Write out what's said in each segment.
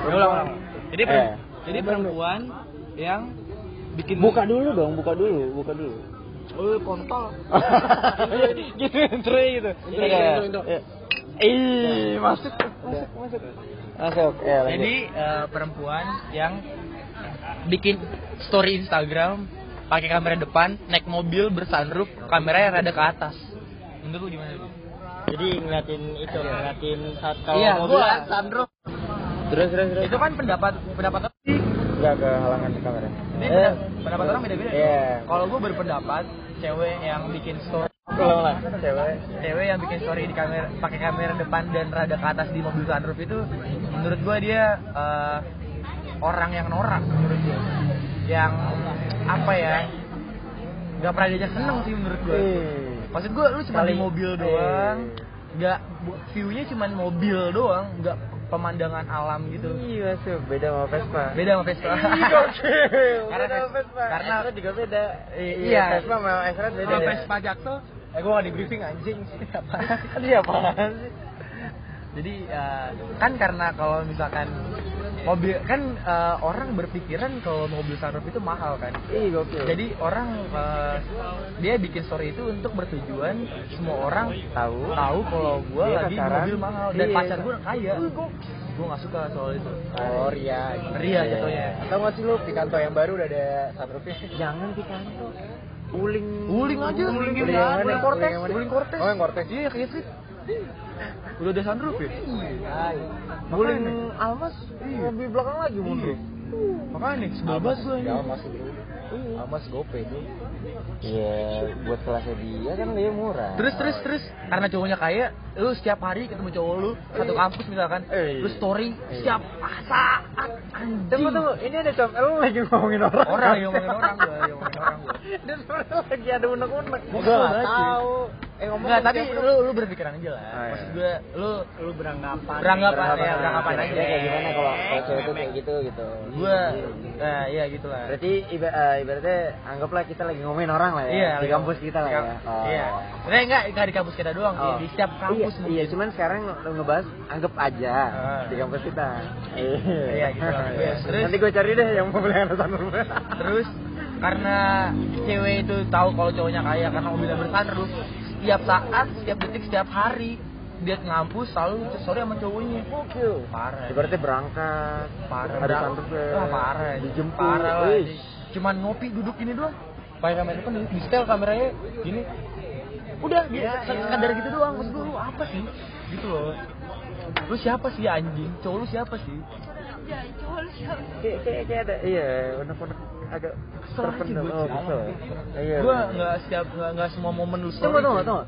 Ulang, ulang. Jadi per- Eh. jadi perempuan yang bikin Buka dulu dong, buka dulu, buka dulu. Oh, kontol. gitu intro gitu. Intro, Iya. intro, intro. Iya. Ih, masuk, masuk, masuk. Masuk. Ya, lanjut. Jadi eh, perempuan yang bikin story Instagram pakai kamera depan, naik mobil bersunroof, kameranya rada ke atas. Menurut lu gimana? Lu? Jadi ngeliatin itu, ngeliatin saat kalau Iya, mobil gua sunroof. Terus terus terus. Itu kan pendapat pendapat orang sih. Enggak ke halangan kamera. Ini Eh, pendapat, orang beda-beda. Iya. Kalau gue berpendapat cewek yang bikin story lah, cewek. cewek yang bikin story di kamera pakai kamera depan dan rada ke atas di mobil sunroof itu menurut gue dia eh, orang yang norak menurut gue yang apa ya nggak pernah diajak seneng sih menurut gue Eh. maksud gue lu cuma di mobil doang nggak view-nya cuma mobil doang nggak pemandangan alam gitu Iya, masuk. Beda sama Vespa. beda sama Vespa gokil. Karena Beda sama Ves- Vespa. karena- Esret juga beda. Iya. Iya, Vespa sama Esret beda. Kalau ya. Vespa Jaksel Eh, gua gak di briefing anjing. Siapa? Siapa sih? Jadi eh, kan karena kalau misalkan mobil kan eh, orang berpikiran kalau mobil sunroof itu mahal kan. Ih, gokil. Jadi orang eh, dia bikin story itu untuk bertujuan semua orang tahu tahu kalau gua Dia lagi pacaran. mobil mahal dan Iya. pacar gua kaya. Gua nggak suka soal itu. Oh, Ria. Ria jatuhnya. Tahu gak sih lu Picanto yang baru udah ada sunroofnya? Jangan Picanto. Uling. Uling aja, Uling, uling yang mana? mana? Uling Cortez, yang mana? uling Cortez. Oh, yang Cortez. Iya kayak sih. Udah ada sunroof ya? Makanya. Almas mobil belakang lagi mundur. Makanya nih, gua ini. Ya, Almas. Almas gope tuh. Iya, buat kelasnya dia kan dia murah. Terus terus terus karena cowoknya kaya, lu setiap hari ketemu cowok lu satu kampus misalkan, lu story setiap saat anjing. Tunggu tunggu, ini ada com, lu lagi ngomongin orang. Orang yang ngomongin orang gua, yang ngomongin orang gua. Dan sebenarnya lagi ada unek-unek. Gua tahu. Eh ngomong Enggak, tapi lu lu berpikiran aja lah. Ah, iya. Maksud gue lu Lu beranggapan. beranggapan ya, beranggapan aja. Kayak gimana kalau kalau cewek itu kayak gitu gitu. Gue nah iya gitu lah. Berarti iba, eh, ibaratnya anggaplah kita lagi ngomongin orang lah ya Iya, di kampus kita lah ya. Oh. Iya. Sebenarnya enggak enggak di kampus kita doang, Oh. di setiap kampus iya, mungkin. iya, cuman sekarang lo ngebahas anggap aja Ah. di kampus kita. Iya, gitu lah. Iya. Terus- Nanti gue cari deh yang mau beli alasan Terus karena cewek itu tahu kalau cowoknya kaya karena mobilnya bersunroof, setiap saat, setiap detik, setiap hari dia ngampus selalu sorry sama cowoknya. Gokil. Parah. Ibaratnya berangkat, Parah. ada Berang- santuk Wah, parah. dijemput. Parah lah. Cuman ngopi duduk ini doang. Pakai kamera depan di, setel kameranya gini. Udah, dia sekadar gitu doang. Maksud gue lu apa sih? Gitu loh. Lu siapa sih anjing? Cowok lu siapa sih? Kayak kayak kayak ada iya unek-unek agak Kesel terpendam. gue Oh, kesel. Iya. Gua bener. nggak setiap nggak semua momen lu story. Tunggu tunggu tunggu.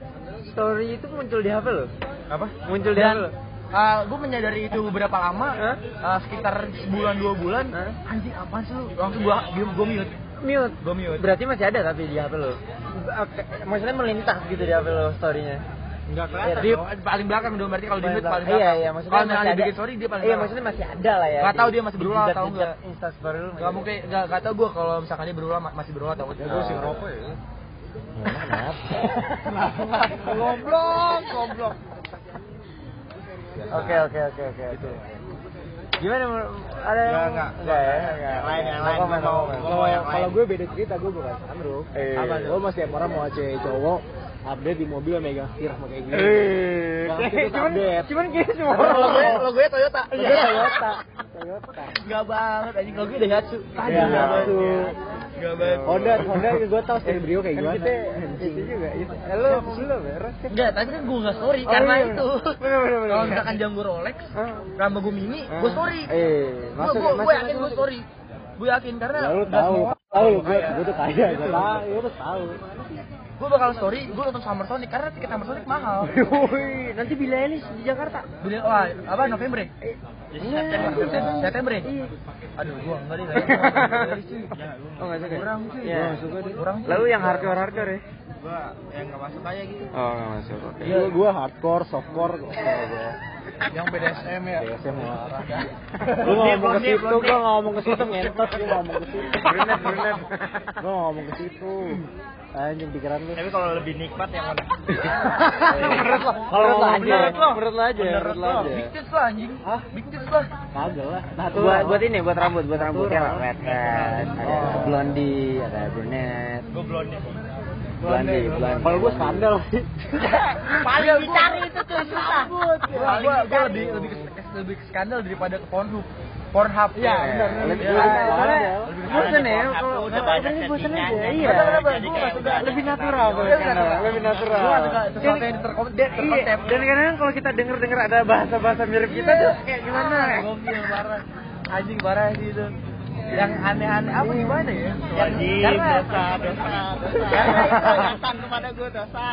Story itu muncul di HP lo? Apa? Muncul di HP lo? uh, gue menyadari itu beberapa lama, Hah? uh, sekitar sebulan dua bulan. Hah? Anjing apaan sih lu? Langsung gua gue mute. Mute. Gue mute. Berarti masih ada tapi di HP lo. Maksudnya melintas gitu di HP lo storynya. Enggak Iya, Di paling belakang dong berarti kalau di mute paling Iya belakang. iya maksudnya kalau masih misalnya ada. bikin story dia paling Iya belakang. maksudnya masih ada lah ya. Nggak di- tahu dia masih berulang atau enggak. Insta story lu. Gak mungkin gak, gak tau gue kalau misalkan dia berulang ma- masih berulang atau enggak. gua sih ngerokok ya. Goblok, goblok. Oke oke oke oke oke. Gimana ada yang Enggak, enggak. enggak ya? Enggak. Yang lain, yang lain. Gua mau- comment. gua mau yang kalau gue beda cerita gue bukan sunroof Eh. gue masih orang mau cewek cowok update di mobil megang setir sama kayak gini Eh, itu cuman update. cuman kayak semua orang Lo gue, lo gue Toyota. Iya, Toyota. Toyota. Gak banget anjing kalau gue Daihatsu. Tadi Iya, gak banget. Daihatsu. Gak banget. Honda Honda gue tau brio kayak Kan gimana itu juga. Eh, Lu belum beres ya? Enggak, tapi kan gue gak story Oh, karena iya, itu. Kalau misalkan jam gue Rolex? Ramba gue mini, gue story. Eh, Gue masuk gue masuk, gue yakin gue story. Gue yakin karena ya lu tahu tahu gue gue tuh kaya gue tahu ya lu tahu Gue bakal story, gue nonton Summer Sonic karena tiket Summer Sonic mahal. Wih, nanti Billie Eilish di Jakarta. Beli, wah, apa November ya? September, September, September ya? Iya. Aduh, gua enggak deh. Oh, enggak suka. Kurang sih. Iya. Gua suka deh. Kurang. Lalu yang hardcore hardcore ya? gua yang enggak masuk aja gitu. Oh, enggak masuk. Oke. gue gue hardcore softcore gue yang BDSM ya BDSM marah. Lu ngomong ke situ, gua ngomong ke situ ngentot, gua ngomong ke situ. Brunet, brunet. Gua ngomong ke situ. Anjing pikiran lu. Tapi kalau lebih nikmat yang mana? Menurut lo, Kalau menurut lo ngomong aja, menurut lo. menurut lo aja, menurut lo aja. lah anjing Hah? big tits lah Kagak lah. buat buat ini buat rambut buat rambut ya red ada blondie ada brunette Gue blondie. Blondie blondie Kalau gua skandal sih. Paling dicari itu tuh susah. gua, gua lebih lebih lebih ke skandal daripada ke Pornhub Pornhub Iya, ya benar. lebih Iya. Skandal. bosan ya udah banyak ini bosan aja settingannya. iya lebih natural lebih natural nggak suka sesuatu yang iya, terkonsep. dan kadang-kadang kalau kita denger denger ada bahasa bahasa mirip kita tuh kayak gimana Gokil parah. Anjing parah sih itu. Yang aneh-aneh apa gimana ya? Yang Wajib, karena dosa, dosa, dosa. Karena itu- Ingatan kepada gue dosa.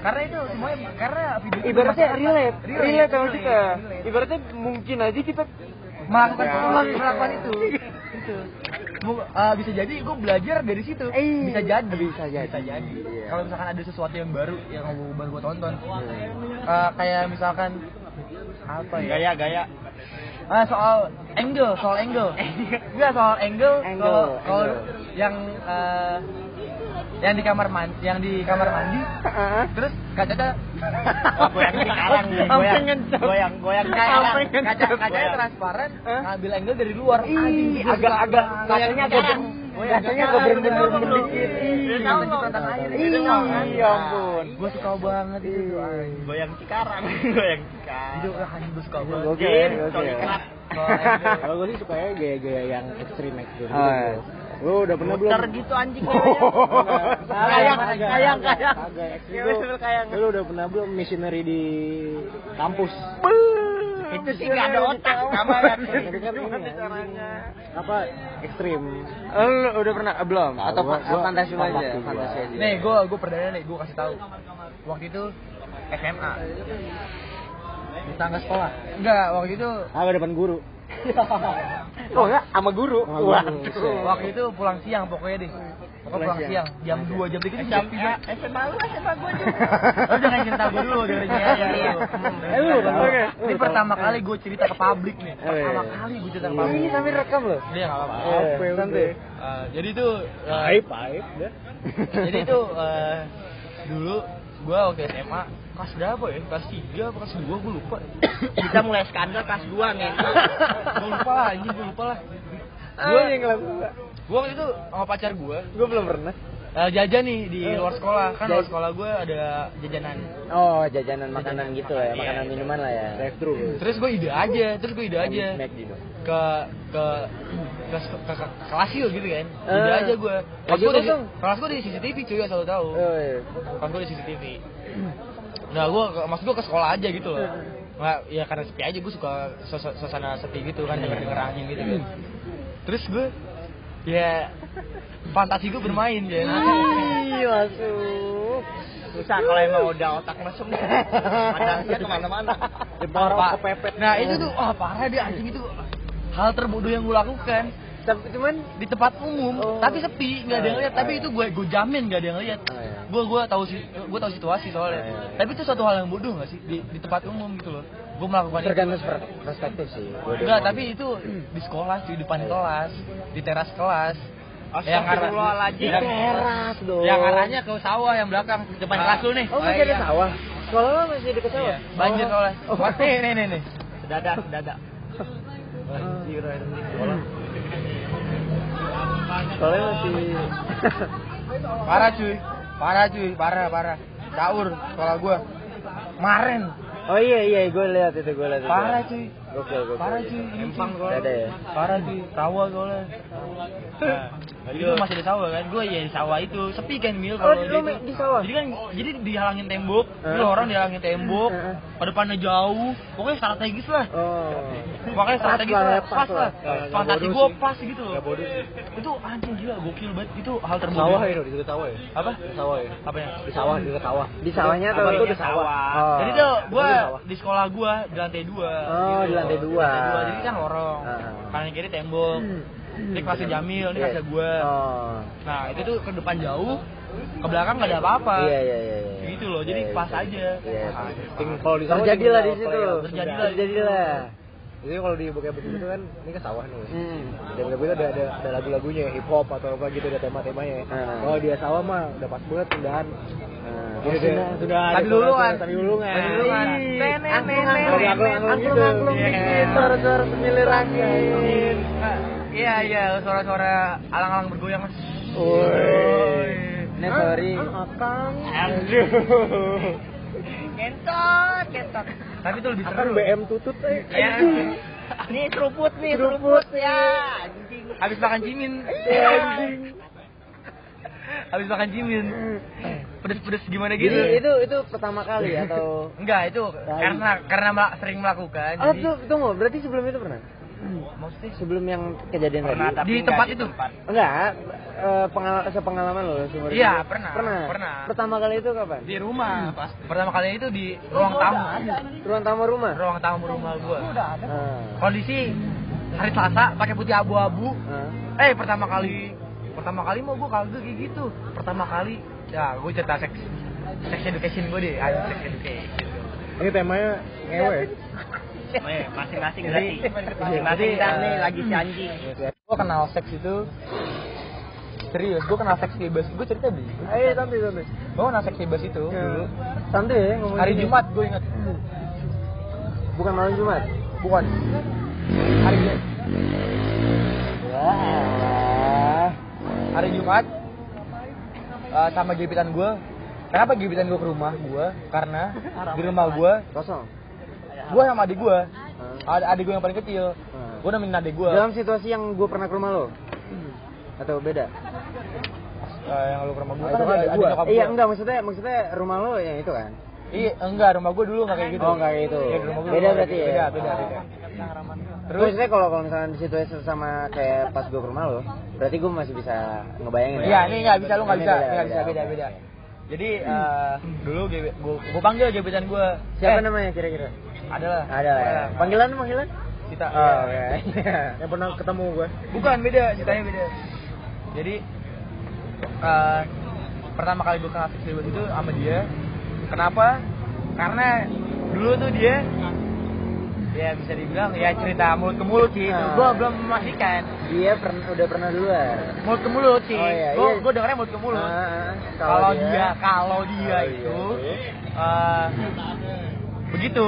karena itu semuanya karena video itu ibaratnya relate relate, relate sama kita ibaratnya mungkin aja kita melakukan Ya. melakukan, melakukan itu. itu. Eh, bisa jadi gue belajar dari situ. Eh, bisa jadi. bisa jadi. Bisa jadi. Iya. Kalau misalkan ada sesuatu yang baru yang baru gue tonton. Eh, kayak misalkan apa ya? Gaya, gaya. Ah soal angle, soal angle. Enggak soal angle. Angle, Kalau yang eh, yang di kamar mandi, yang di kamar mandi, terus kacanya Goyang sekarang nih, Sampai goyang, goyang, goyang. Kaca Sampai kaca kacanya Goyang. transparan, ngambil angle dari luar. Ih, agak-agak kacanya agak Goyang ber- kacanya agak berbentuk dikit. Ih, Tahu sampai nggak? cipratan air. Ih, Itu nggak kan? ya ampun. Gue suka banget itu. goyang cikarang, goyang cikarang. Itu anjing gue suka banget. Oke, oke. Kalau gua sih sukanya gaya-gaya yang ekstrim ekstrim. Oh, iya. Lu udah pernah belum? Muter gitu anjing Kayang, Kayang, kayang, kayang. Agak ekstrim. Ya, Lu-. Lu udah pernah belum missionary di kampus? Itu sih gak ada otak sama ya. Tapi kan anjing. Apa ekstrim? Oh, lu udah pernah eh, belum Nah, atau gua- gua fantasi lu aja fantasi gua. aja Nih, gue gue perdana nih, gue kasih tahu. Waktu itu SMA. Di tangga sekolah. Enggak, waktu itu Agak depan guru. oh enggak sama guru Sama wah guru. waktu itu pulang siang pokoknya deh. Pokoknya pulang siang, jam 2 jam 3 itu jam 3. SMA lu, SMA gue juga. Lo jangan cerita gue dulu dari Iya, iya, iya. Eh, lu? Oke. Ini pertama kali gue cerita ke publik nih. Oh. Pertama kali gue cerita ke publik. ini sambil rekam loh Iya, enggak apa-apa. Apa ya, santai. Eh, jadi itu eh, Aib, aib, dah. jadi itu eh, dulu gue waktu SMA kelas berapa ya? Kelas 3 apa kelas 2 gue lupa. Kita mulai skandal kelas 2 nih. gue lupa lah, anjing gue lupa lah. Gue yang kelas dua Gue waktu itu sama pacar gue gue belum pernah eh, jajan nih di luar sekolah. Kan luar sekolah gue ada jajanan. oh jajanan makanan gitu lah ya Iya, makanan iya. minuman lah ya Drive thru. Terus gue ide aja, terus gue ide aja dong ke ke ke, ke, ke kelas yuk gitu kan. Ide Eh, aja gue. Kelas gue di kelas gue di CCTV cuy asal tahu. oh iya Kelas gue di CCTV. Nah gue maksud gue ke sekolah aja gitu loh. Nggak, ya karena sepi aja gue suka suas- suasana sepi gitu kan denger denger angin gitu kan. Terus gue ya fantasi gue bermain ya. Ih, masuk Susah kalau emang udah otak mesum. Fantasinya ke mana-mana. Pak. Nah itu tuh wah parah dia anjing itu hal terbodoh yang gue lakukan cuman di tempat umum Oh. tapi sepi nggak ada yang lihat tapi itu gue gue jamin nggak ada yang lihat Oh, iya. gue gue tahu sih gue tahu situasi soalnya Oh, iya, iya. tapi itu suatu hal yang bodoh nggak sih di, di tempat umum gitu loh gue melakukan tergantung perspektif sih. Enggak tapi itu di sekolah di depan Iya. kelas di teras kelas. Yang arah Astagfirullahaladzim. yang, teras dong. yang arahnya ke sawah yang belakang depan Ah. kelas lu nih. Oh masih ada sawah? Sekolah lo masih dekat sawah? Iya, banjir soalnya. Oh. Wah, nih nih nih nih. Dada, dada. banjir sekolah sekolahnya masih parah cuy. Parah cuy. Parah parah. Caur sekolah gua. Kemarin oh iya iya gue lihat itu gue lihat parah cuy gokil gokil parah ini Empang ada ya parah cuy sawah soalnya nah, itu masih di sawah kan gue ya di sawah itu sepi kan mil Oh, kalau lu itu. di sawah? jadi kan jadi dihalangin tembok dulu orang dihalangin tembok eh. pada depannya jauh pokoknya strategis lah oh Pokoknya Pas strategi lah lah, ya, pas, pas lah. lah. Nggak Fantasi gue sih. pas gitu loh. Sih. Itu anjing gila, gokil banget. Itu hal terbodoh. Sawah ya, di sawah ya? Apa? Di sawah ya? Apa ya? Di sawah, di sawah. di sawahnya atau tuh di sawah? oh Jadi tuh gue Itu di di sekolah gue di lantai dua. Oh, di lantai dua. Di lantai dua. Jadi kan lorong. Ah. Kanan kiri tembok. Ini kelasnya Jamil, ini Iya. kelasnya gue. oh Nah itu tuh ke depan jauh, ke belakang nggak ada apa-apa. iya iya iya iya. Gitu gitu loh jadi pas aja Iya, kalau di sawah Terjadilah di situ. Terjadilah. Terjadilah. Jadi kalau di bokep begitu kan ini ke sawah nih. Hmm. Dan bokep itu ada ada, ada lagu-lagunya hip hop atau apa gitu ada tema-temanya. Ah. Kalau dia sawah mah udah pas banget pindahan. Nah, Ini sudah, sudah. Tadi lulungan. Tadi lulungan. Tadi lulungan. Ih, Nenek, nenek, angklung, gitu. Iya. suara-suara semilir angin. Ah, iya iya suara-suara alang-alang bergoyang Woi. Ini sorry. Akang. Kentot, kentot. Tapi itu lebih seru BM tutut eh. ya Nih seruput nih, seruput. Ya. Anjing. habis makan cimin habis makan cimin pedes-pedes gimana gitu? Jadi itu itu pertama kali atau? Enggak itu karena karena sering melakukan Oh, jadi tunggu, berarti sebelum itu pernah? Maksudnya Sebelum yang kejadian Pernah tadi? tapi Di tempat itu? tempat. Enggak, eh, pengal sepengalaman lo seumur Iya, pernah, Pernah. pernah. Pertama kali itu kapan? di rumah pasti pertama kali itu di ruang tamu Ruang tamu rumah. ruang tamu rumah gua Ah. kondisi hari Selasa pakai putih abu-abu Ah. eh pertama kali pertama kali mau gua kagak kayak gitu pertama kali ya gue cerita seks sex education gue deh ayo sex education Ini temanya ngewe. Eh, masing-masing Jadi- berarti. Masing-masing nih lagi si anjing. gue kenal seks itu serius gue kenal seks bebas gue cerita deh Ayo santai santai. gue kenal seks bebas itu dulu Santai ya hari. Jumat gue inget Bukan malam Jumat. bukan hari Jumat hari Jumat eh, sama gebetan gue kenapa gebetan gue ke rumah gue karena di rumah gue Kosong. Gue sama adik gue Ah. ada adik gue yang paling kecil Ah. gue nemenin adik gue Dalam situasi yang gue pernah ke rumah lo? Atau beda? Eh, yang lu ke rumah gue kan ada, gua. nyokap Iya enggak maksudnya maksudnya rumah lo yang itu kan? iya enggak rumah gue dulu nggak kayak gitu Oh, nggak kayak gitu. Iya, di rumah gua Beda berarti kayak ya? gitu. beda beda beda Terus terus maksudnya kalau kalau misalnya di situasi sama kayak pas gue ke rumah lo, berarti gue masih bisa ngebayangin. iya ini nggak bisa lu nggak bisa beda, nggak bisa beda oke. beda jadi eh, dulu gue gue panggil gebetan gue Siapa eh, namanya kira-kira? Adalah Ada lah ya. Panggilan panggilan? kita Oh, oke. Yang pernah ketemu gue. bukan beda ceritanya beda jadi eh, pertama kali gue kenal seks bebas itu sama dia kenapa karena dulu tuh dia ya bisa dibilang ya cerita mulut ke mulut sih Ah. gue belum memastikan Dia pernah udah pernah duluan. mulut ke mulut sih Oh, iya, gue iya. gue dengarnya mulut ke mulut Ah, kalau dia kalau dia Oh, iya, itu iya. eh, begitu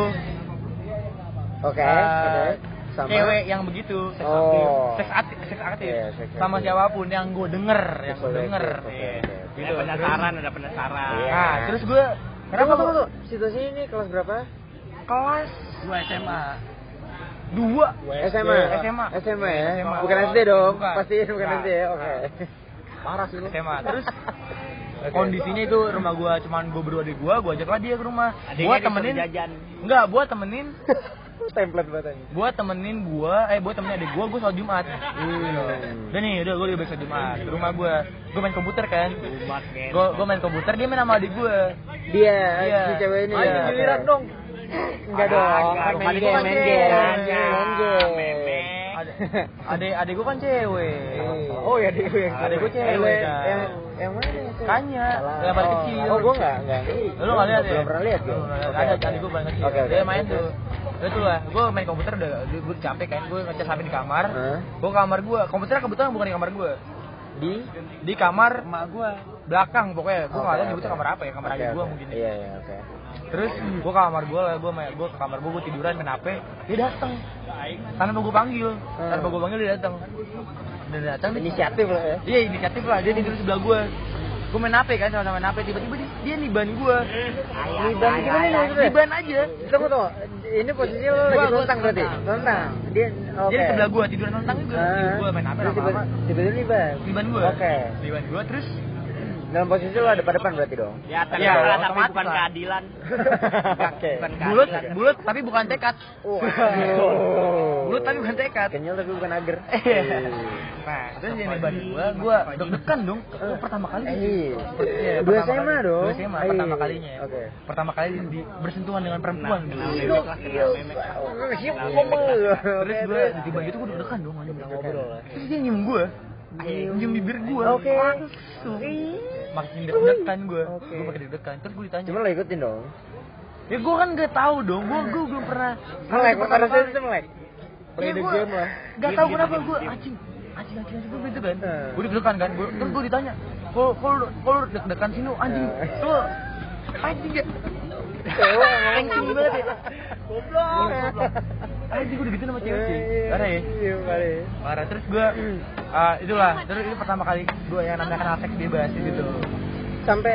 Oke, Eh, oke. Sama cewek yang begitu seks Oh. aktif seks aktif seks aktif Iya, seks sama aktif. siapa pun yang gue denger yang gue denger oke, iya. oke, oke. gitu Ada penasaran, ada penasaran. Iya. nah terus gue Kenapa gue tunggu. Situasi ini kelas berapa? kelas Gua SMA. dua SMA. SMA. SMA ya. SMA. Bukan SD dong. Bukan. Pasti bukan Bukan. SD ya. Oke. parah sih SMA terus kondisinya itu rumah gue cuman gue berdua di gue gue ajaklah dia ke rumah Adiknya gue disuruh temenin jajan. enggak gue temenin Template banget ini. gue temenin gue eh gue temenin adik gue gue sholat jumat Hmm. udah nih udah gue udah sholat jumat rumah gue gue main komputer kan Umat men. gue gue main komputer dia main sama adik gue Dia Iya. si cewek ini Ayo, ya. giliran dong. Enggak dong. Main dia game, main game. Main game. Adek adek gue kan cewek. Oh ya dia yang Adek gue cewek. Yang kan. yang, yang mana? Kanya, Salah. yang paling Oh. kecil. Oh, gua enggak enggak. Lu nggak lihat ya? Belum pernah lihat gue. Lihat. Ada adik gue paling kecil. Dia main tuh. Itu lah, gue main komputer udah, gue capek kan, gue ngecas HP di kamar. Hah? Gue ke kamar gue, komputernya kebetulan bukan di kamar gue, Di di kamar emak gue, belakang pokoknya. Gue nggak tahu nyebutnya kamar apa ya, kamar Oke, adik gue oke. mungkin. ya. Iya, iya, oke. Terus gue ke kamar gue lah, gue main, gue ke kamar gue, gue tiduran main HP, dia datang. Tanpa gue panggil, tanpa gue panggil dia datang. Dia datang, dia Inisiatif lah ya. Iya inisiatif lah, dia tidur sebelah gue Gue main HP kan sama-sama main HP, tiba-tiba dia, dia niban gue Niban gimana nih maksudnya? Niban aja Tunggu tunggu. Ini posisi lo lagi Gua- gua tentang berarti. Tentang. Dia oke. Dia di sebelah gue, tiduran tentang juga Ah. Gue main lama-lama Tiba-tiba niban. Niban gue Oke. Niban gue, terus Dalam posisi lo ada pada depan berarti dong. Ya, tapi Iya, tapi otomatis bukan keadilan. Oke. Bukan Bulut, keadilan. bulut tapi bukan tekad Wow. Bulut tapi bukan tekad Kenyal tapi bukan agar. Nah, terus dia niban gue, gue deg-degan dong Gue pertama kali Eh, Iya, Dua pertama SMA kali. dong. Dua SMA, Eh, pertama kalinya Oke. Pertama kali di, bersentuhan dengan perempuan gitu. memek. Terus gue tiba gitu gue deg-degan dong anjing ngobrol lah. Terus dia nyium gue nyium bibir gue Oke. langsung makin deg-degan gue Oke. gue makin deg-degan. Terus gue ditanya. Cuma lo ikutin dong. ya gue kan gak tahu dong. Gue gue belum pernah Melek, pada saat itu melek. Play Iya, the gua game lah. Gak tau kenapa gue anjing anjing anjing anjing gue gitu kan gue deg-degan kan gue terus gue ditanya kalau kalau kalau deg-degan sini lu anjing lu anjing ya anjing banget ya. Goblok anjing gue digituin sama cewek sih parah ya? Iya, parah ya. parah. Terus gue ah, itulah. Terus itu pertama kali gue yang namanya kenal seks bebas gitu Sampai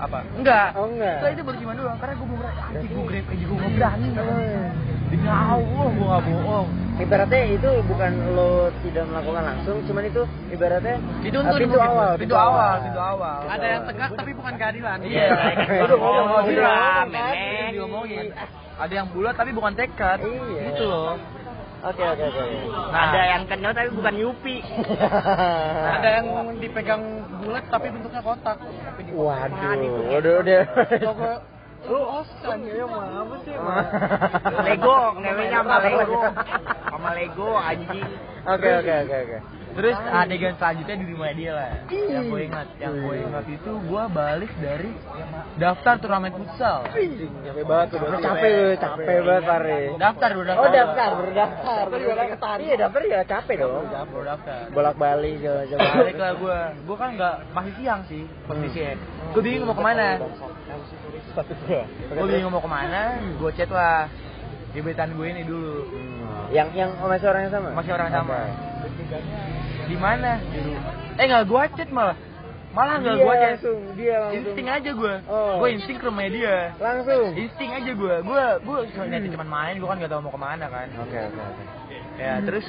apa? Enggak. Oh, enggak. Enggak, itu baru cuma doang. Karena gue mau berani anjing gue grab aja gue nggak berani demi Allah gue nggak bohong. Ibaratnya itu bukan lo tidak melakukan langsung, cuman itu ibaratnya itu eh, untuk pintu awal, pintu awal pintu awal. Ada yang tegak tapi bukan keadilan. Iya, Udah ngomong, ngomong. udah Ada yang bulat tapi bukan tekad. Iya. Gitu loh. Oke oke oke. Nah, Ada yang kenal tapi bukan Yupi. Ada yang dipegang bulat tapi bentuknya kotak. Tapi Waduh, udah udah. Lu osan ya mah apa sih? Lego, ngelenya sama Lego. Sama Lego anjing. Oke oke oke oke. Terus adegan selanjutnya di rumah dia lah. Yang gue ingat, yang gue ingat itu gue balik dari daftar turnamen futsal. Capek banget tuh. Capek capek banget Pare. Daftar udah daftar. Oh daftar, berdaftar. Iya daftar ya capek dong. Daftar, daftar. Bolak balik macam. Balik lah gue, gue kan nggak masih siang sih posisinya. Gue bingung mau ke mana. Gue bingung mau ke mana, gue chat lah gebetan gue ini dulu. Yang yang masih orang yang sama? Masih orang yang sama. Di mana? Di rumah. Eh nggak gue chat malah. Malah nggak gue chat. langsung, dia langsung. Insting aja gue. Oh. Gue insting ke rumahnya dia. Langsung. Insting aja gue. Gue gue cuma niatnya cuma main. Gue kan nggak tahu mau ke mana kan. Oke oke oke. Ya terus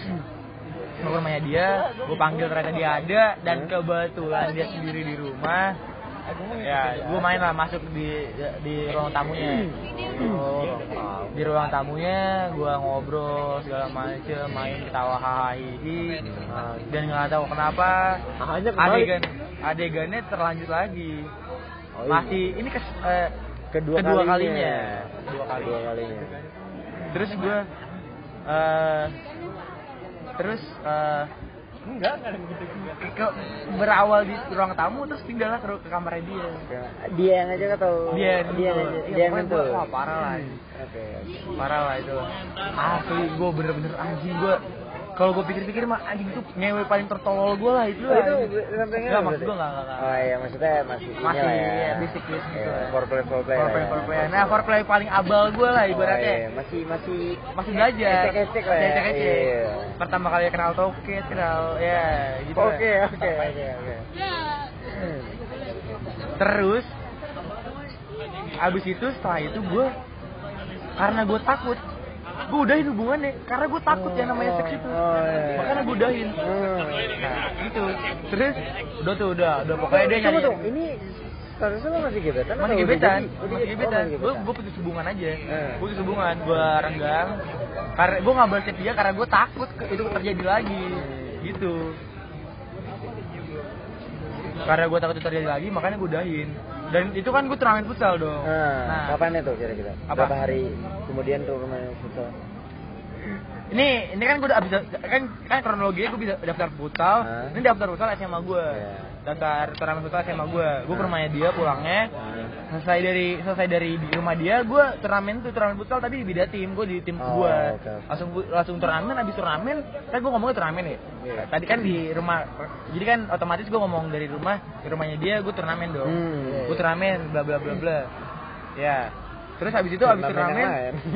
ke rumahnya dia. Gue panggil ternyata dia ada dan kebetulan dia sendiri di rumah. Ya, gue main lah masuk di di ruang tamunya. Oh, Di ruang tamunya, gue ngobrol segala macem, main ketawa hahaha hihi. dan nggak tahu kenapa adegan adegannya terlanjut lagi. Oh, iya. Masih ini kes, eh, kedua, kedua kalinya. kalinya. Kedua kali. Kedua kalinya. terus gue eh terus eh enggak enggak ada begitu ke, berawal di ruang tamu terus pindah lah ke, ke kamarnya dia. Dia yang ngajak atau dia dia yang Dia yang pokoknya nyentuh. gua- wah parah lah. Oke. parah lah itu. Asli gue bener-bener anjing gue kalau gue pikir-pikir mah anjing itu ngewe paling tertolol gue lah itu Oh, itu anjing. sampai Enggak, maksud gue enggak, enggak. Oh iya, maksudnya masih Masih, inilah ya. iya, basic-basic gitu Iya, lah. foreplay foreplay. lah foreplay ya. foreplay nah foreplay paling abal gue lah Oh, ibaratnya iya, masih masih masih belajar Ecek-ecek lah ya. Masih ecek-ecek. Iya. pertama kali kenal toket kenal ya gitu lah. Oke, oke, oke, oke. terus abis itu setelah itu gue karena gue takut gue udahin hubungannya karena gue takut ya namanya seks itu Oh, iya. makanya gue udahin Hmm. nah gitu terus udah tuh udah udah pokoknya dia nyari tunggu, ini statusnya lo masih gebetan? masih gebetan? Udah masih? Oh, gebetan gue gue putus hubungan aja Eh. gue putus hubungan gue renggang karena gue nggak chat dia karena gue takut itu terjadi lagi gitu karena gue takut itu terjadi lagi makanya gue udahin dan itu kan gue turnamen futsal dong Nah, kapan itu kira-kira? Apa? Berapa hari kemudian tuh rumah futsal? ini ini kan gue udah abis kan kan kronologinya gue bisa daftar futsal ini daftar futsal SMA gue Iya. Daftar turnamen futsal SMA gue gue ke rumahnya dia pulangnya. Selesai dari selesai dari di rumah dia gue turnamen tuh turnamen futsal tapi di beda tim. Gue di tim Oh, gue oke. langsung langsung turnamen abis turnamen kan gue ngomongnya turnamen ya? Iya. tadi kan di rumah jadi kan otomatis gue ngomong dari rumah di rumahnya dia gue turnamen dong. Hmm. gue turnamen bla bla bla bla. Ya. Terus abis itu abis Turnamen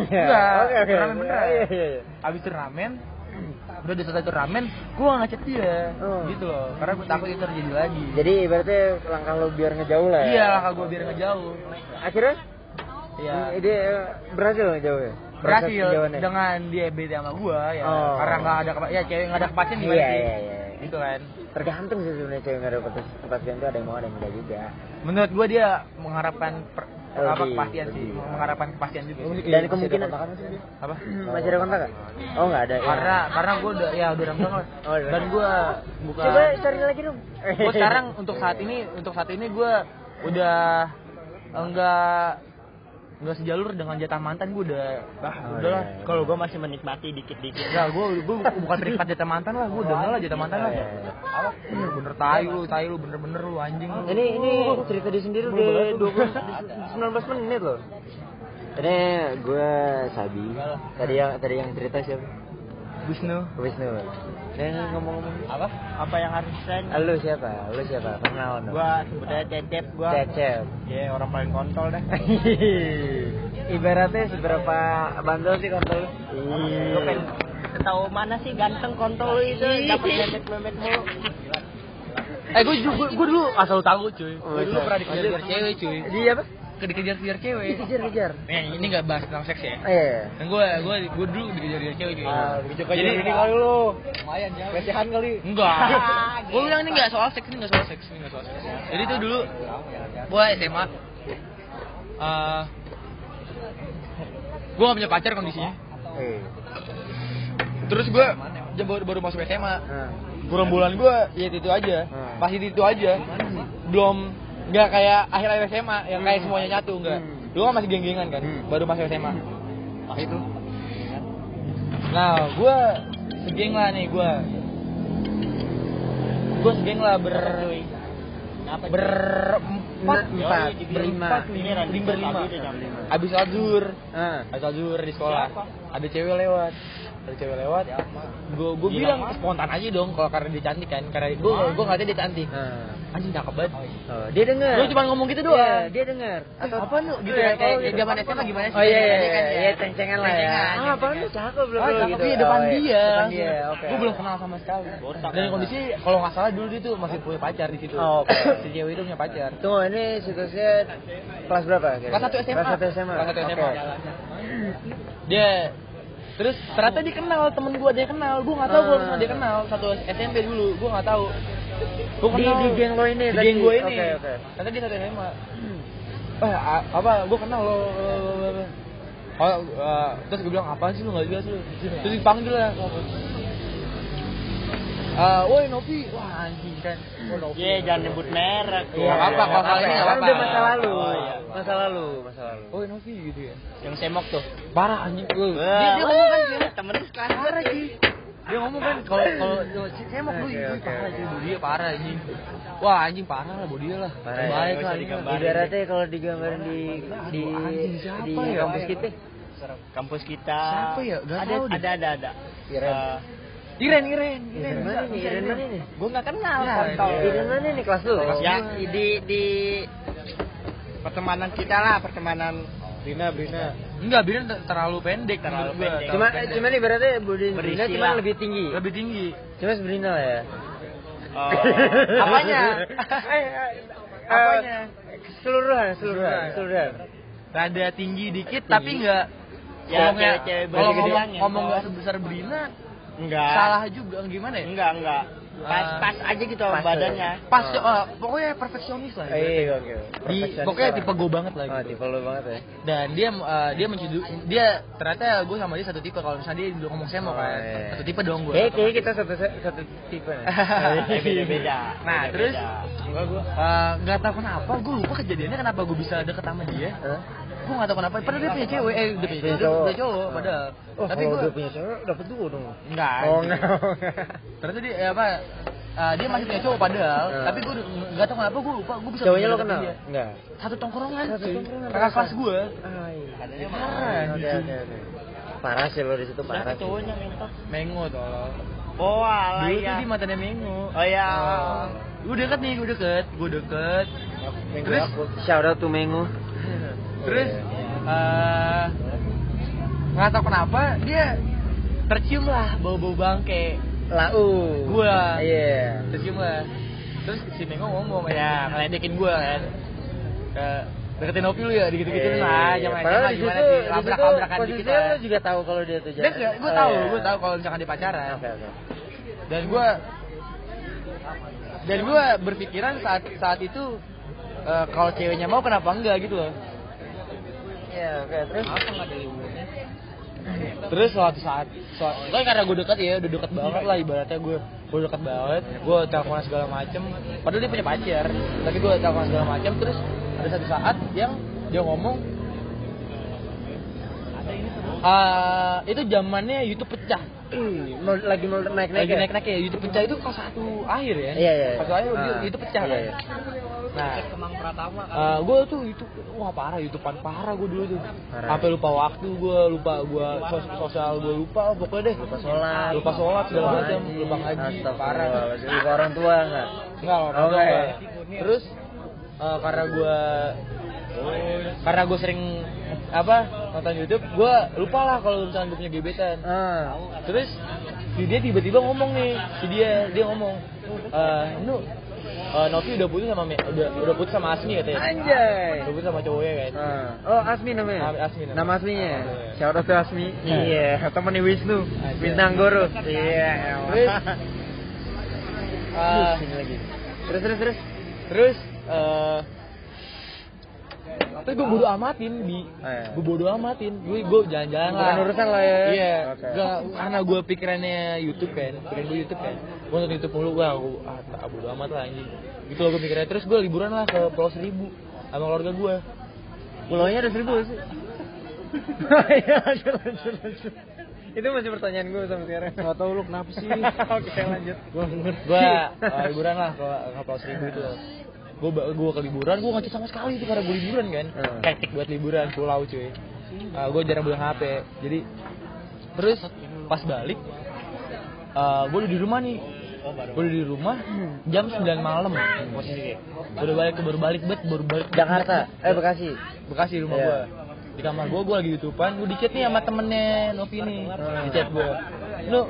enggak turnamen beneran. Iya, iya, iya. abis turnamen udah udah selesai turnamen gue gak ngechat dia Oh. gitu loh karena gue takut itu terjadi lagi Jadi ibaratnya langkah lo biar ngejauh lah ya? iya langkah gue biar ngejauh Akhirnya? iya Dia eh, berhasil ngejauh ya? Berhasil ngejauhannya? dengan dia beda sama gue ya Oh. karena nggak ada ya cewek nggak ada kepastian gimana Iya, sih iya, iya. gitu kan Tergantung sih sebenarnya cewek nggak dapet kepastian tuh ada yang mau ada yang enggak juga. menurut gue dia mengharapkan per- apa kepastian sih mengharapkan kepastian juga. Dan kemungkinan apa masih ada kontak gak? Oh nggak ada. ya. karena karena gue udah ya udah renggang lah Oh, dan gue bukan Coba cari lagi dong. gue sekarang untuk saat ini untuk saat ini gue udah enggak nggak sejalur dengan jatah mantan gue udah ah Oh, udahlah iya. Kalau gue masih menikmati dikit-dikit. Enggak, gue gue bukan penikmat jatah mantan lah, gue udah enggak lah jatah mantan lah. Iya, iya. Apa? Bener-bener tai lu, tai lu, bener-bener lu anjing lu. Ini ini cerita dia sendiri udah 20 19 menit loh. Ini gue Sabi. Tadi yang tadi yang cerita siapa? Wisnu. Wisnu. Dan ngomong-ngomong Apa? Apa yang harus saya? Lu siapa? Lu siapa? Perkenalan dong. Gua sebetulnya cecep gua. Cecep. Ya orang paling kontol dah. Ibaratnya seberapa bandel sih kontol? Gua pengen tahu mana sih ganteng kontol itu dapat memet-memet mulu. Eh gue gue gue dulu asal tahu cuy. Gue dulu iya. pernah dikejar cewek cuy. Dia apa? Dikejar-kejar cewek. Dikejar-kejar. Eh ini nggak bahas tentang seks ya. Eh. Dan gue gue gue dulu dikejar-kejar cewek cuy. Ah, Jadi ini kali lu. lumayan ya. Pelecehan kali. Enggak. gue bilang ini nggak soal seks, ini nggak soal seks, ini nggak soal seks. Jadi tuh dulu gue SMA. eh gue gak punya pacar kondisinya. Eh. Terus gue baru, baru masuk SMA. Nah. Kurang bulan gue ya itu, itu aja. Hmm. Masih itu, itu aja. Belum nggak kayak akhir-akhir SMA yang kayak semuanya nyatu enggak. Hmm. Dulu kan masih geng-gengan kan, Hmm. baru masuk SMA. Nah itu. Nah, gue segeng lah nih gue. Gue segeng lah ber berempat Empat, berlima. berlima berlima berlima Berlima. abis azur Ah. abis azur di sekolah ada cewek lewat ada cewek lewat gue gue bilang spontan aja dong kalau karena dia cantik kan karena gue gue ngeliatnya dia cantik Ah. anjing cakep banget Oh, dia dengar. Lu cuma ngomong gitu doang. Iya, dia dengar. Atau apa lu gitu ya kayak kayak zaman SMA gimana sih? Oh iya iya Kan iya, ya. iya ceng-cengan lah ya. Ah, apaan lu cakep belum Ah, cakep gitu. iya depan Oh, dia. Depan dia. Oke. Gue belum kenal sama sekali. Dan kondisi kalau nggak salah dulu dia tuh masih punya pacar di situ. Oh. Si cewek itu punya pacar. Tunggu, ini situasinya kelas berapa? Kelas 1 SMA. Kelas 1 SMA. Kelas 1 SMA. Dia terus ternyata dia kenal temen gue dia kenal. Gue nggak tahu Ah. kalau dia kenal satu SMP dulu gue nggak tahu. Gue Di- di geng lo ini di tadi? geng gue ini. Oke, oke. ternyata dia satu SMA eh a- apa gue kenal lo oh eh, terus gue bilang apa sih lu? Nggak jelas lu. Terus dipanggil lah Eh, woi Novi, wah anjing kan, wah Novi. Iya, jangan nyebut merek. Iya, nggak apa-apa, kalau kali ini apa-apa. udah masa lalu. Oh, iya. Masa lalu, masa lalu. Woi Novi gitu ya. Yang semok tuh. Parah anjing. Dia, Wah, dia ngomong kan dia temen sekelas parah sih. Dia ngomong kan kalau kalau si semok lu itu parah sih dia parah anjing. Wah anjing parah lah bodi dia lah. Parah ya, Baik nggak lah. Ibaratnya kalau digambarin di di di ya? kampus kita. Kampus kita. Siapa ya? Ada, ada, ada, ada. Iren. Iren Iren Iren mana nih? Iren mana nih? Gue nggak kenal Ya, iya. Iren mana nih kelas lu? Ya, di di pertemanan kita lah, pertemanan Brina, Brina. Enggak, ter- terlalu pendek Terlalu gua. pendek. Cuma pendek. cuma ibaratnya Budi Brina Berisi cuma lebih tinggi. lebih tinggi. Cuma Sabrina lah ya. Oh. Apanya? Eh, eh, Apanya? Keseluruhan, keseluruhan, keseluruhan. Rada tinggi dikit tapi enggak Ya, ngomongnya- kalau ngomong ngomong nggak sebesar Brina Enggak. salah juga gimana ya? Enggak, enggak. Pas Ah. pas aja gitu Pas, badannya. Pas oh, pokoknya perfeksionis lah. Eh, ibaratnya. oke. Di pokoknya tipe gue banget lah Oh, tipe lu banget ya. Dan dia eh, dia mencudu dia ternyata gue sama dia satu tipe kalau misalnya dia ngomong semok Oh, kan. iya. Satu tipe dong gue. Kayak kayak kita satu satu tipe. nih. Eh, Beda-beda. Nah, Beda-beda. terus enggak gue nggak tahu kenapa gue lupa kejadiannya kenapa gue bisa deket sama dia. Hah? Gue tahu kenapa. Padahal dia punya cewek, eh dia punya cewek, dia cowok. padahal. Oh, Tapi kalau gue dia punya cewek dapat dua dong. enggak. Oh, enggak. Ternyata dia eh, apa? eh, dia masih punya cowok padahal, Hmm. tapi gue nggak tahu kenapa gue lupa gue bisa Cowoknya lo kenal? dia. Enggak. Satu tongkrongan, Satu tongkrongan, kakak kelas gue. Ah, iya. Parah, Oke, oke, oke. Parah sih lo di situ parah. sih. cowoknya ngentot? Mengo tolong. Oh, alah Dulu ya. tuh dia mantannya Mengo. Oh iya. Gue deket nih, gue deket, gue deket. Minggu Terus? aku. Shout out to Mengu. Terus eh nggak tahu kenapa dia tercium lah bau-bau bangke Lau. gua Iya. tercium lah terus si Mengo ngomong ya ngeledekin gua kan ke deketin Opi lu ya gitu gitu Iya. lah SMA di gimana sih di situ labrak-labrakan dikit lah lu juga tahu kalau dia tuh dan gue Oh, tahu iya. gue tahu kalau misalkan dia pacaran Oke, oke. dan gue dan gue berpikiran saat saat itu eh, kalau ceweknya mau kenapa enggak gitu loh Iya, oke. Terus Terus suatu saat, suatu, kan karena gue dekat ya, udah dekat banget lah ibaratnya gue, gue dekat banget, gue teleponan segala macem. Padahal dia punya pacar, tapi gue teleponan segala macem. Terus ada satu saat yang dia ngomong, eh, itu zamannya YouTube pecah. Hmm, lagi naik naik Lagi naik-naik ya YouTube pecah itu kelas satu akhir ya. Iya, iya. Kelas satu akhir Ah, YouTube pecah iya, kan. Nah, Kemang Pratama kan. Eh, gue tuh itu wah parah YouTubean parah gue dulu tuh. Parah. sampai lupa waktu gue lupa gue sos- sosial gue lupa pokoknya deh. Lupa sholat. Lupa sholat segala macam lupa ngaji parah lupa orang tua enggak enggak loh Oh, enggak ya? terus eh, karena gue karena gue sering apa nonton YouTube gue lupa lah kalau misalnya gue punya gebetan. Ah. Terus si dia tiba-tiba ngomong nih si dia dia ngomong eh nu eh, Novi udah putus sama udah udah putus sama Asmi katanya. Anjay. Udah putus sama cowoknya kan. Ah. oh Asmi namanya? Asmi namanya. nama aslinya Nama aslinya. shout out to Asmi. Iya. Temennya Wisnu. Aja. bintang guru iya Terus, Ah, lagi. Terus terus terus. Terus eh terus gue bodo amatin bi. Eh. gue bodo amatin. Gue gue jalan-jalan lah. Bukan urusan lah ya. iya. Oke. Gak, karena gue pikirannya YouTube kan. Pikiran gue YouTube kan. Gue nonton YouTube mulu gue ah tak bodo amat lah anjing. Gitu loh gue pikirnya terus gue liburan lah ke Pulau Seribu sama keluarga gue pulaunya ada seribu sih? Iya, lanjut, lanjut, lanjut. itu masih pertanyaan gue sampai sekarang. Gak tau lu kenapa sih? oke lanjut. Gue uh, liburan lah ke, ke Pulau Seribu itu gue gue ke liburan gue ngecek sama sekali itu karena gue liburan kan? Hmm. hektik buat liburan pulau cuy. Uh, gue jarang pegang HP jadi terus pas balik uh, gue udah di rumah nih. Gue udah di rumah jam 9 malam. Posisi. Udah balik baru balik bet baru balik. Jakarta? Eh Bekasi? Bekasi rumah Iya. gua. Di kamar gua gua lagi ditutupan gua di chat nih sama temennya Novi nih. Hmm. di chat gua. Lu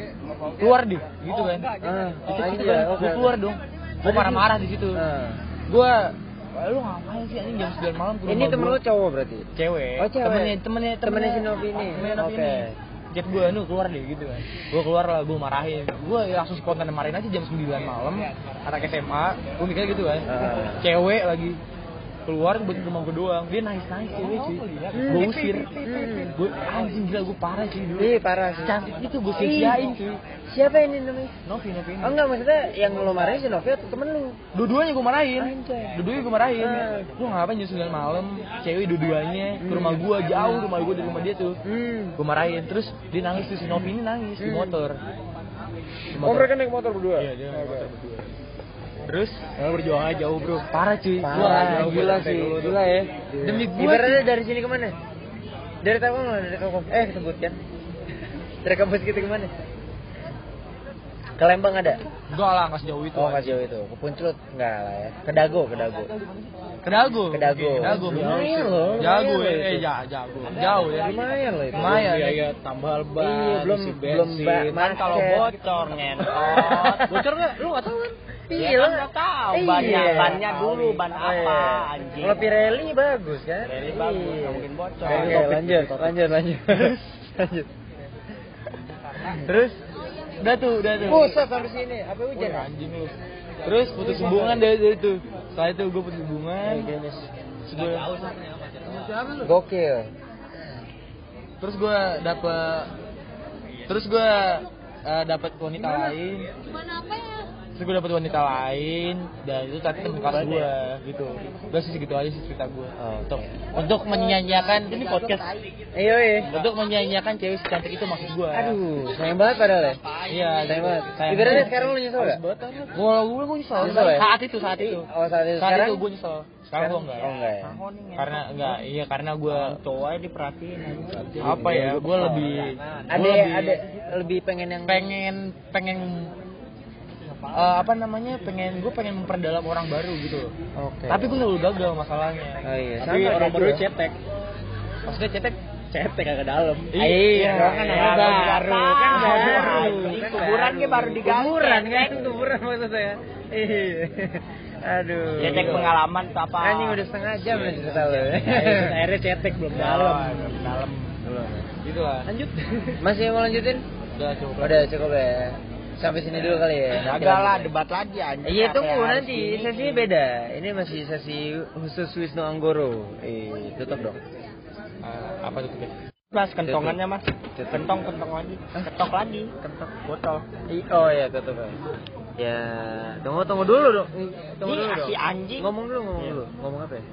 keluar deh gitu kan? Ah di chat gitu iya, kan? gua keluar dong. Gua marah-marah di situ. Ah. Gua lu ngapain sih anjing? Jam 9 malam ini temen lu cowok berarti? Cewek. Oh, cewek. temennya temennya Temennya si Novi ini. temennya Novi Oke. ini. Chat gua nu keluar deh gitu kan. Gua keluar lah gua marahin. Gua ya langsung spontan marahin aja jam 9 malam anak SMA gua mikirnya gitu kan. Ah. cewek lagi keluar buat ke rumah gue doang dia nangis nangis cewek cuy gue usir Hmm. gue anjing gila gue parah cuy dulu Ih parah sih. cantik itu gue sia-siain cuy Siapa ini namanya? Novi Novi ini Oh enggak maksudnya yang lo marahin si Novi atau temen lu? dua-duanya gue marahin dua-duanya gue marahin Ah. lu ngapain jam 9 malam cewek dua-duanya ke rumah gue jauh rumah gue dari rumah dia tuh Hmm. gue marahin terus dia nangis tuh si Novi ini nangis di Hmm. motor Oh mereka naik motor berdua? Iya, dia naik motor berdua. Terus Nah, berjuang aja jauh bro. parah cuy. Parah, Gua gila gila sih, dulu gila ya. Demi gua Ibaratnya dari sini ke mana? Dari Telkom lah, dari Telkom. Eh, sebutkan. Dari kampus kita ke mana? Ke Lembang ada? Enggak lah, nggak sejauh itu. Oh, nggak jauh itu. Ke Puncut? Enggak lah ya. Ke Dago, ke Dago. Ke Dago. Ke Dago. Ke Dago. Lumayan loh, Jago ya. Eh, ja, jago. Jauh ya. Lumayan loh itu. Lumayan. Biaya tambal ban, Iya, belum belum bensin. ba- Kan kalau bocor ngentot. Bocor nggak? Lu nggak tahu kan? Iya, Ya kan nggak tahu Iya. bannya, bannya dulu, ban Oh, apa iya. anjing. Kalau Pirelli bagus kan? Pirelli bagus, Iya. nggak mungkin bocor. Oke, lanjut, lanjut, lanjut. lanjut. Terus udah tuh, udah tuh. Buset sampai sini, apa hujan? Wih, anjing lu. Terus putus hubungan dari dari itu. Setelah itu gue putus hubungan. Terus gue Gokil. terus gue dapet terus gue eh, dapet wanita lain terus gue dapet wanita lain dan itu tadi temen kelas gue gitu udah sih segitu aja sih cerita gue Oh, untuk untuk menyanyiakan ini podcast Ayo, iya. untuk menyanyiakan cewek secantik itu maksud gue Aduh, sayang banget padahal ya. iya Sayang banget. Ibaratnya sekarang lu nyesel gak? gue gue gue nyesel ya? saat itu saat itu Oh, saat itu. saat Sekarang? itu gue nyesel sekarang gue enggak Oh, enggak ya. karena enggak iya karena gue Cowok aja diperhatiin apa ya gue lebih Ada ada lebih pengen yang pengen pengen eh, apa namanya pengen gue pengen memperdalam orang baru gitu loh Oke. tapi gue selalu gagal masalahnya Oh iya, Tapi sama orang kayak baru gua. cetek. maksudnya cetek Cetek kagak dalam. Iya, kan iya, orang baru, baru. kan baru. Anjing, Kan kuburan dia baru diganti. Kuburan kan, kuburan maksud saya. Iya. Aduh. Ya cek pengalaman tuh apa? Anjing udah setengah jam nih cerita lo. Akhirnya cetek belum dalam. dalam gitu lah Lanjut. Masih mau lanjutin? udah cukup Udah cukup ya. Sampai sini dulu kali ya. Agak lah debat lagi anjing. Iya tunggu nanti ini? sesinya beda. Ini masih sesi khusus Wisnu Anggoro. Eh tutup dong. Eh, apa tuh Teh? Mas kentongannya mas. Kentong kentong lagi. Ketok lagi. Kentok. Botol. I- Oh iya tutup ya. Ya tunggu tunggu dulu dong. Tunggu Ih, dulu dong. si anjing. Ngomong dulu ngomong dulu. Ngomong apa ya?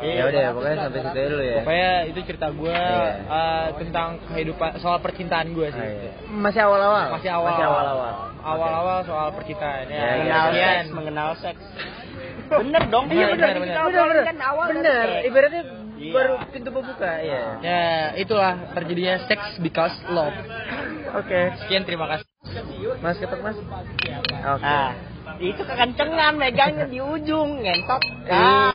Ya udah, pokoknya sampai situ dulu ya. Pokoknya itu cerita gue Iya. eh, tentang kehidupan soal percintaan gue Oh, sih. iya. Masih awal-awal. Masih awal. Masih awal-awal. Awal-awal soal percintaan ya. Ya, ya. Mengenal Sekian. seks, mengenal seks. Bener dong. Iya benar, kita benar, obrolin benar. kan awal kan Benar, seks. ibaratnya Iya. baru pintu pembuka, ya. Ya, itulah terjadinya sex because love. Oke. Sekian terima kasih. Mas ketok Mas. Oke. Ah, itu kekencengan megangnya di ujung, ngentot. Iya.